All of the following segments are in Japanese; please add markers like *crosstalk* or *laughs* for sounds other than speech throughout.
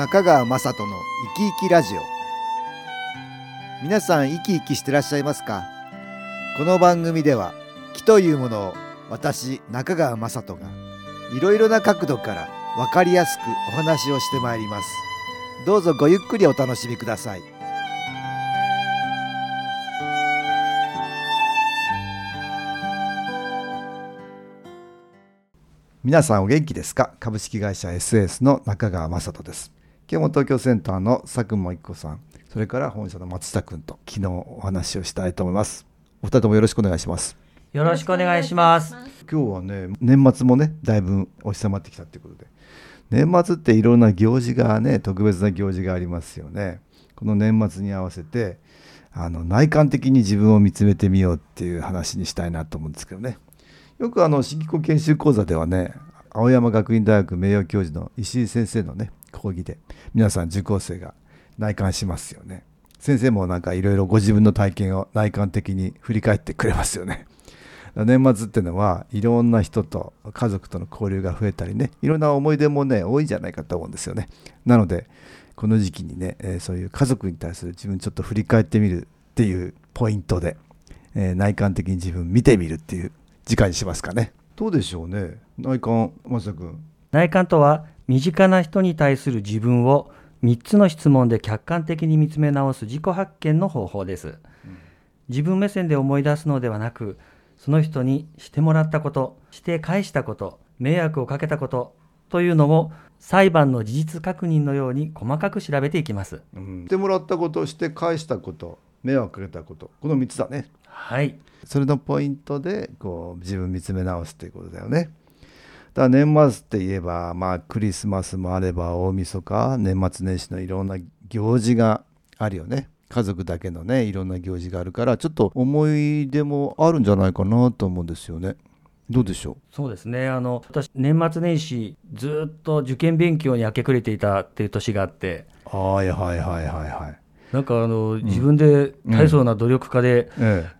中川雅人の生き生きラジオ。皆さん生き生きしてらっしゃいますか？この番組では気というものを私中川雅人がいろいろな角度から分かりやすくお話をしてまいります。どうぞごゆっくりお楽しみください。皆さんお元気ですか？株式会社 SS の中川雅人です。今日も東京センターの佐久間一子さんそれから本社の松下君と昨日お話をしたいと思います。お二人ともよろしくお願いします。よろしくお願いします。今日はね年末もねだいぶ押し迫ってきたということで。年末っていろんな行事がね特別な行事がありますよね。この年末に合わせてあの内観的に自分を見つめてみようっていう話にしたいなと思うんですけどね。よくあの新機構研修講座ではね青山学院大学名誉教授の石井先生のね講義で皆さん受講生が内観しますよね。先生もなんかいろいろご自分の体験を内観的に振り返ってくれますよね。年末っていうのはいろんな人と家族との交流が増えたりねいろんな思い出もね多いんじゃないかと思うんですよね。なのでこの時期にね、えそういう家族に対する自分ちょっと振り返ってみるっていうポイントで、え内観的に自分見てみるっていう時間にしますかね。どうでしょうね。内観まさくん内観とは、身近な人に対する自分を3つの質問で客観的に見つめ直す自己発見の方法です。自分目線で思い出すのではなく、その人にしてもらったこと、して返したこと、迷惑をかけたことというのを裁判の事実確認のように細かく調べていきます。うんしてもらったことして返したこと迷惑かけたことこの3つだねはい。それのポイントでこう自分見つめ直すということだよね。だ年末って言えば、まあ、クリスマスもあれば大晦日年末年始のいろんな行事があるよね。家族だけのねいろんな行事があるからちょっと思い出もあるんじゃないかなと思うんですよね。どうでしょそうですね。あの、私、年末年始、ずっと受験勉強に明け暮れていたっていう年があって、うはいはいはいはいはい。なんかあの、自分で大層な努力家で、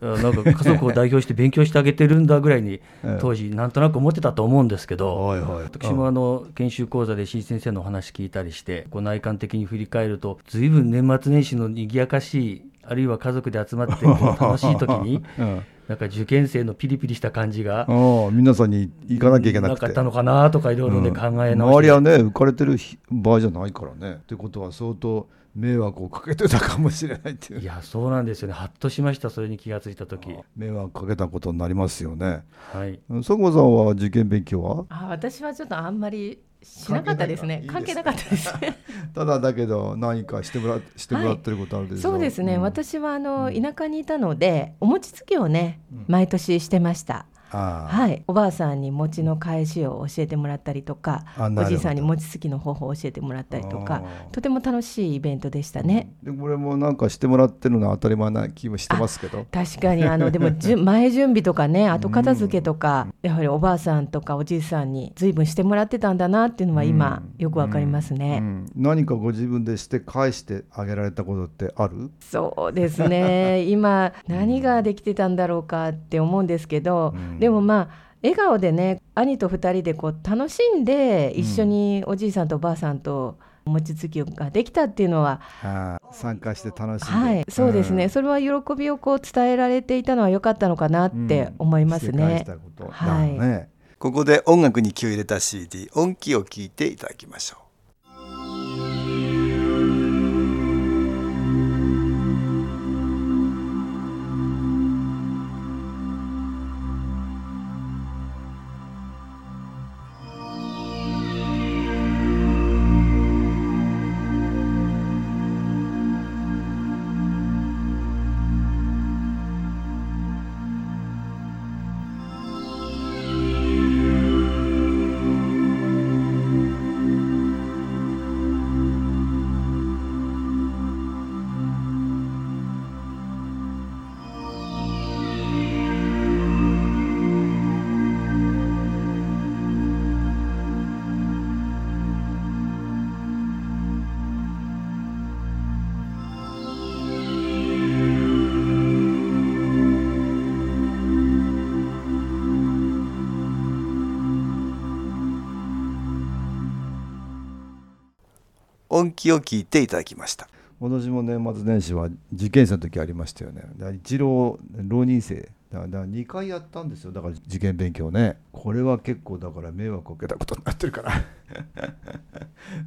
なんか家族を代表して勉強してあげてるんだぐらいに *laughs* ええ。当時なんとなく思ってたと思うんですけえ、ど。私もあの研修講座で石井先生のお話聞いたりしてこう内観的に振り返ると随分年末年始の賑やかしいあるいは家族で集まって *laughs* 楽しい時にうん。なんか受験生のピリピリした感じが皆さんに行かなきゃいけなくて。なかったのかなとかいろいろ考え周りはね浮かれてる場合じゃないからね。ってことは相当迷惑をかけてたかもしれないっていう。いやそうなんですよね。はっとしましたそれに気がついた時。迷惑かけたことになりますよね。はい。佐久間さんは受験勉強は？あ私はちょっとあんまりしなかったですね。関係なかったですね。*laughs* ただだけど何かしてもらしてもらってることあるでしょ、そうですね。ん。私はあの田舎にいたので、お餅つきをね、毎年してました。はい、おばあさんに餅の返しを教えてもらったりとかおじいさんに餅つきの方法を教えてもらったりとかとても楽しいイベントでしたね。でこれもなんかしてもらってるのは当たり前な気もしてますけど。確かに。あのでも *laughs* じゅ前準備とかね後片付けとか、やはりおばあさんとかおじいさんに随分してもらってたんだなっていうのは今、よくわかりますね。うん。何かご自分でして返してあげられたことってある？そうですね。今何ができてたんだろうかって思うんですけど、うんでもまあ笑顔でね兄と2人でこう楽しんで一緒におじいさんとおばあさんと餅つきができたっていうのは、ああ参加して楽しんで。はい。そうですね、ん。それは喜びをこう伝えられていたのは良かったのかなって思いますね。たことはい。ここで音楽に気を入れた CD 音気を聞いていただきましょう音気を聞いていただきました。私も年末年始は受験生の時ありましたよね。だから一浪浪人生。だから2回やったんですよ。だから受験勉強ね。これは結構だから迷惑をかけたことになってるから。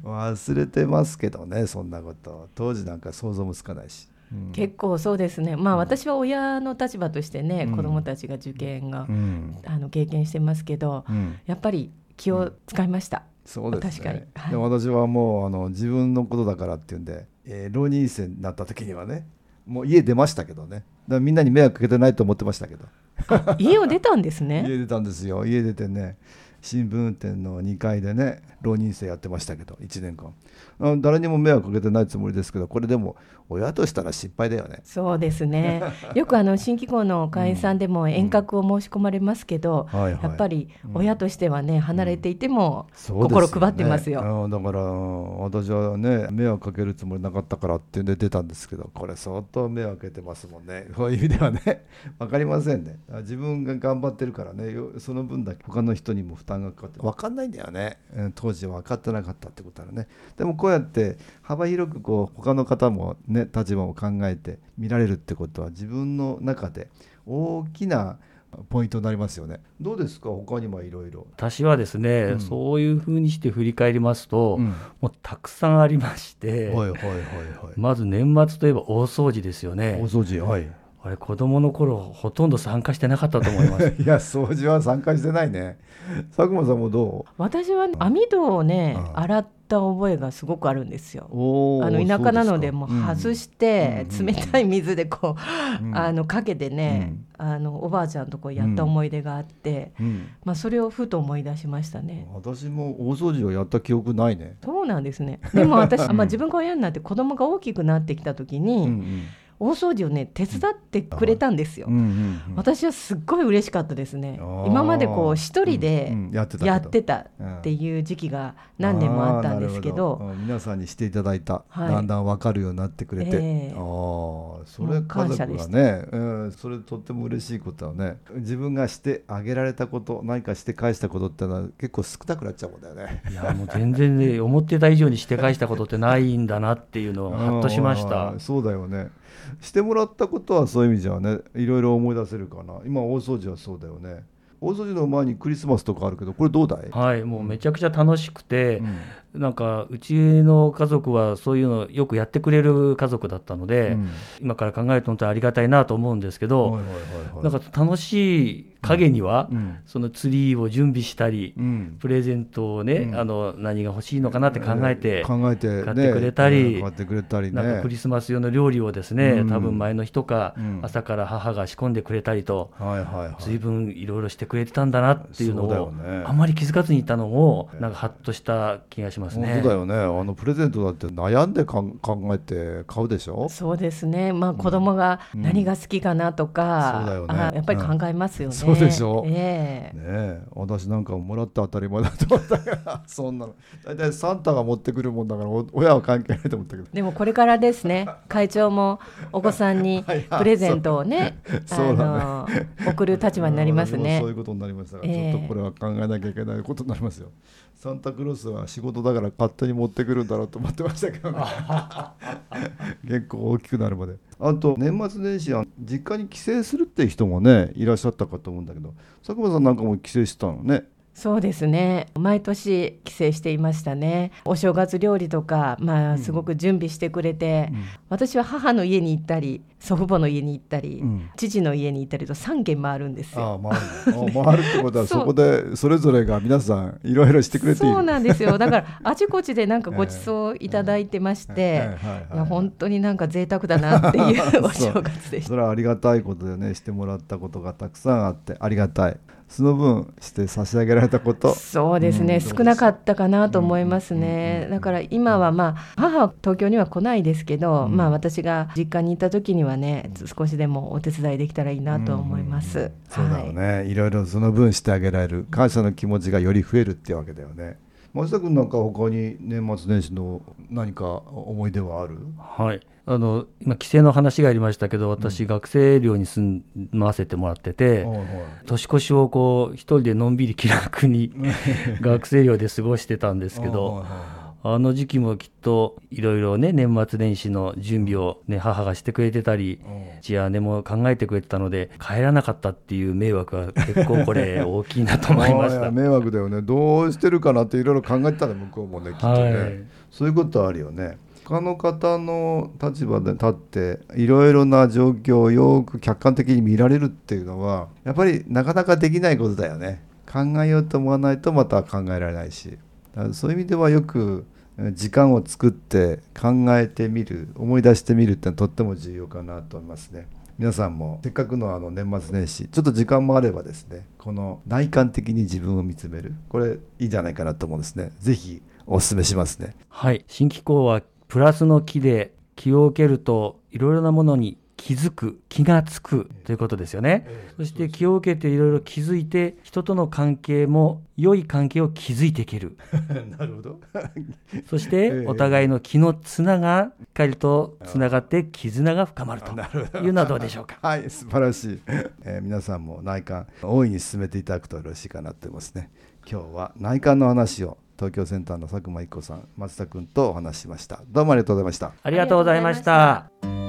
*laughs* 忘れてますけどねそんなこと。当時なんか想像もつかないし、うん、結構そうですね。まあ私は親の立場としてね、うん、子どもたちが受験が、うん、あの経験してますけど、やっぱり気を使いました、そうです、ね、確かに、はい、で私はもうあの自分のことだからっていうんで、えー、浪人生になった時にはねもう家出ましたけどね。だみんなに迷惑かけてないと思ってましたけど。家を出たんですね。*laughs* 家出たんですよ。家出てね新聞店の2階でね浪人生やってましたけど1年間。誰にも迷惑かけてないつもりですけどこれでも親としたら失敗だよね。そうですね。*laughs* よくあの新機構の会員さんでも遠隔を申し込まれますけど、うんやっぱり親としてはね離れていても心配ってますよ。ね、だから私はね迷惑かけるつもりなかったからってんで出たんですけどこれ相当迷惑かけてますもんね。*laughs* そういう意味ではね分かりませんね。自分が頑張ってるからねその分だけ他の人にも負担がかかって分かんないんだよね当時は分かってなかったってことはねでもこうやって幅広くこう他の方もね立場を考えて見られるってことは自分の中で大きなポイントになりますよね。どうですか？他にもいろいろ。私はですね、うん、そういうふうにして振り返りますと、うん、もうたくさんありまして、はいはいはいはい、まず年末といえば大掃除ですよね。大掃除はい。あれ子供の頃ほとんど参加してなかったと思います。*laughs* いや掃除は参加してないね。佐久間さんもどう？私は網戸をね、洗った覚えがすごくあるんですよ。あの田舎なのでも外して冷たい水でこう、うん、あのかけてね、うん、あのおばあちゃんとこやった思い出があって、うん、まあそれをふと思い出しましたね。私も大掃除をやった記憶ないね。そうなんですね。でも私、まあ自分が親になって子供が大きくなってきた時に。うんうん大掃除をね手伝ってくれたんですよ、うん。うんうん、私はすっごい嬉しかったですね。今までこう一人でやってたっていう時期が何年もあったんですけど。ど、皆さんにしていただいた、はい、だんだん分かるようになってくれて、えー、あそれ家族がね、うん、それとっても嬉しいことはね自分がしてあげられたこと何かして返したことってのは結構少なくなっちゃうもんだよね。いやもう全然ね思ってた以上にして返したことってないんだなっていうのをハッとしました。*laughs* そうだよねしてもらったことはそういう意味じゃねいろいろ思い出せるかな。今大掃除はそうだよね。大掃除の前にクリスマスとかあるけどこれどうだい？はいもうめちゃくちゃ楽しくて、うん、なんかうちの家族はそういうのよくやってくれる家族だったので、うん、今から考えると本当にありがたいなと思うんですけど、はいはいはいはい、なんか楽しい影には、うん、そのツリーを準備したり、うん、プレゼントをね、うん、あの何が欲しいのかなって考えて、考えて買ってくれたり、ね、買ってくれたり、ね、なんかクリスマス用の料理をですね、多分前の日とか、朝から母が仕込んでくれたりと、はいはいはい、随分いろいろしてくれてたんだなっていうのを、ね、あんまり気づかずにいたのをなんかハッとした気がしますね。本当だよね。あのプレゼントだって悩んでか考えて買うでしょ？そうですね。まあ子供が何が好きかなとか、そうだよね、やっぱり考えますよね。そうでしょ、えーねえ。私なんかもらって当たり前だと思ったから。*laughs* そんなの。大体サンタが持ってくるもんだから親は関係ないと思ったけど。でもこれからですね。会長もお子さんに *laughs* プレゼントをねあの送る立場になりますね。*laughs* そういうことになりましたから、えー、ちょっとこれは考えなきゃいけないことになりますよ。サンタクロースは仕事だから勝手に持ってくるんだろうと思ってましたけど、ね、*laughs* 結構大きくなるまで。あと年末年始は実家に帰省するっていう人もねいらっしゃったかと思うんだけど佐久間さんなんかも帰省してたのねそうですね。毎年帰省していましたね。お正月料理とかまあすごく準備してくれて、うん、私は母の家に行ったり祖父母の家に行ったり、うん、父の家に行ったりと3軒回るんですよ。あ回る。回るってことはそこでそれぞれが皆さんいろいろしてくれてそうなんですよ。だからあちこちでなんか *laughs* ごちそういただいてまして、いや本当になんか贅沢だなっていう *laughs* お正月でした。それはありがたいことでねしてもらったことがたくさんあってありがたい。その分して差し上げられたこと。そうですね、うん、少なかったかなと思いますね、だから今はまあ母は東京には来ないですけど、うん、まあ私が実家にいた時にはね少しでもお手伝いできたらいいなと思います、うん、そうだよね、はい、いろいろその分してあげられる感謝の気持ちがより増えるっていうわけだよね松田君なんか他に年末年始の何か思い出はある？はい。あの今規制の話がありましたけど私、学生寮に住ませてもらってて、年越しをこう一人でのんびり気楽に *laughs* 学生寮で過ごしてたんですけど。ああの時期もきっといろいろね年末年始の準備を、ね、母がしてくれてたり父や姉も考えてくれてたので帰らなかったっていう迷惑は結構これ大きいなと思いました。*laughs* 迷惑だよね。どうしてるかなっていろいろ考えてたら向こうもねきっとね、はい、そういうことあるよね。他の方の立場で立っていろいろな状況をよく客観的に見られるっていうのはやっぱりなかなかできないことだよね。考えようと思わないとまた考えられないし。そういう意味ではよく時間を作って考えてみる思い出してみるってのはとっても重要かなと思いますね。皆さんもせっかくのあの年末年始ちょっと時間もあればですねこの内観的に自分を見つめるこれいいんじゃないかなと思うんですね。是非お勧めしますね。はい。新機構はプラスの木で気を受けるといろいろなものに気づく気がつくということですよね、えそして気を受けていろいろ気づいて人との関係も良い関係を築いていける。*laughs* なるほど。*laughs* そしてお互いの気の綱がしっかりとつながって絆が深まるというのはどうでしょうか？*laughs* はい素晴らしい、えー、皆さんも内観大いに進めていただくとよろしいかなと思いますね。今日は内観の話を東京センターの佐久間一子さん松田君とお話ししました。どうもありがとうございました。ありがとうございました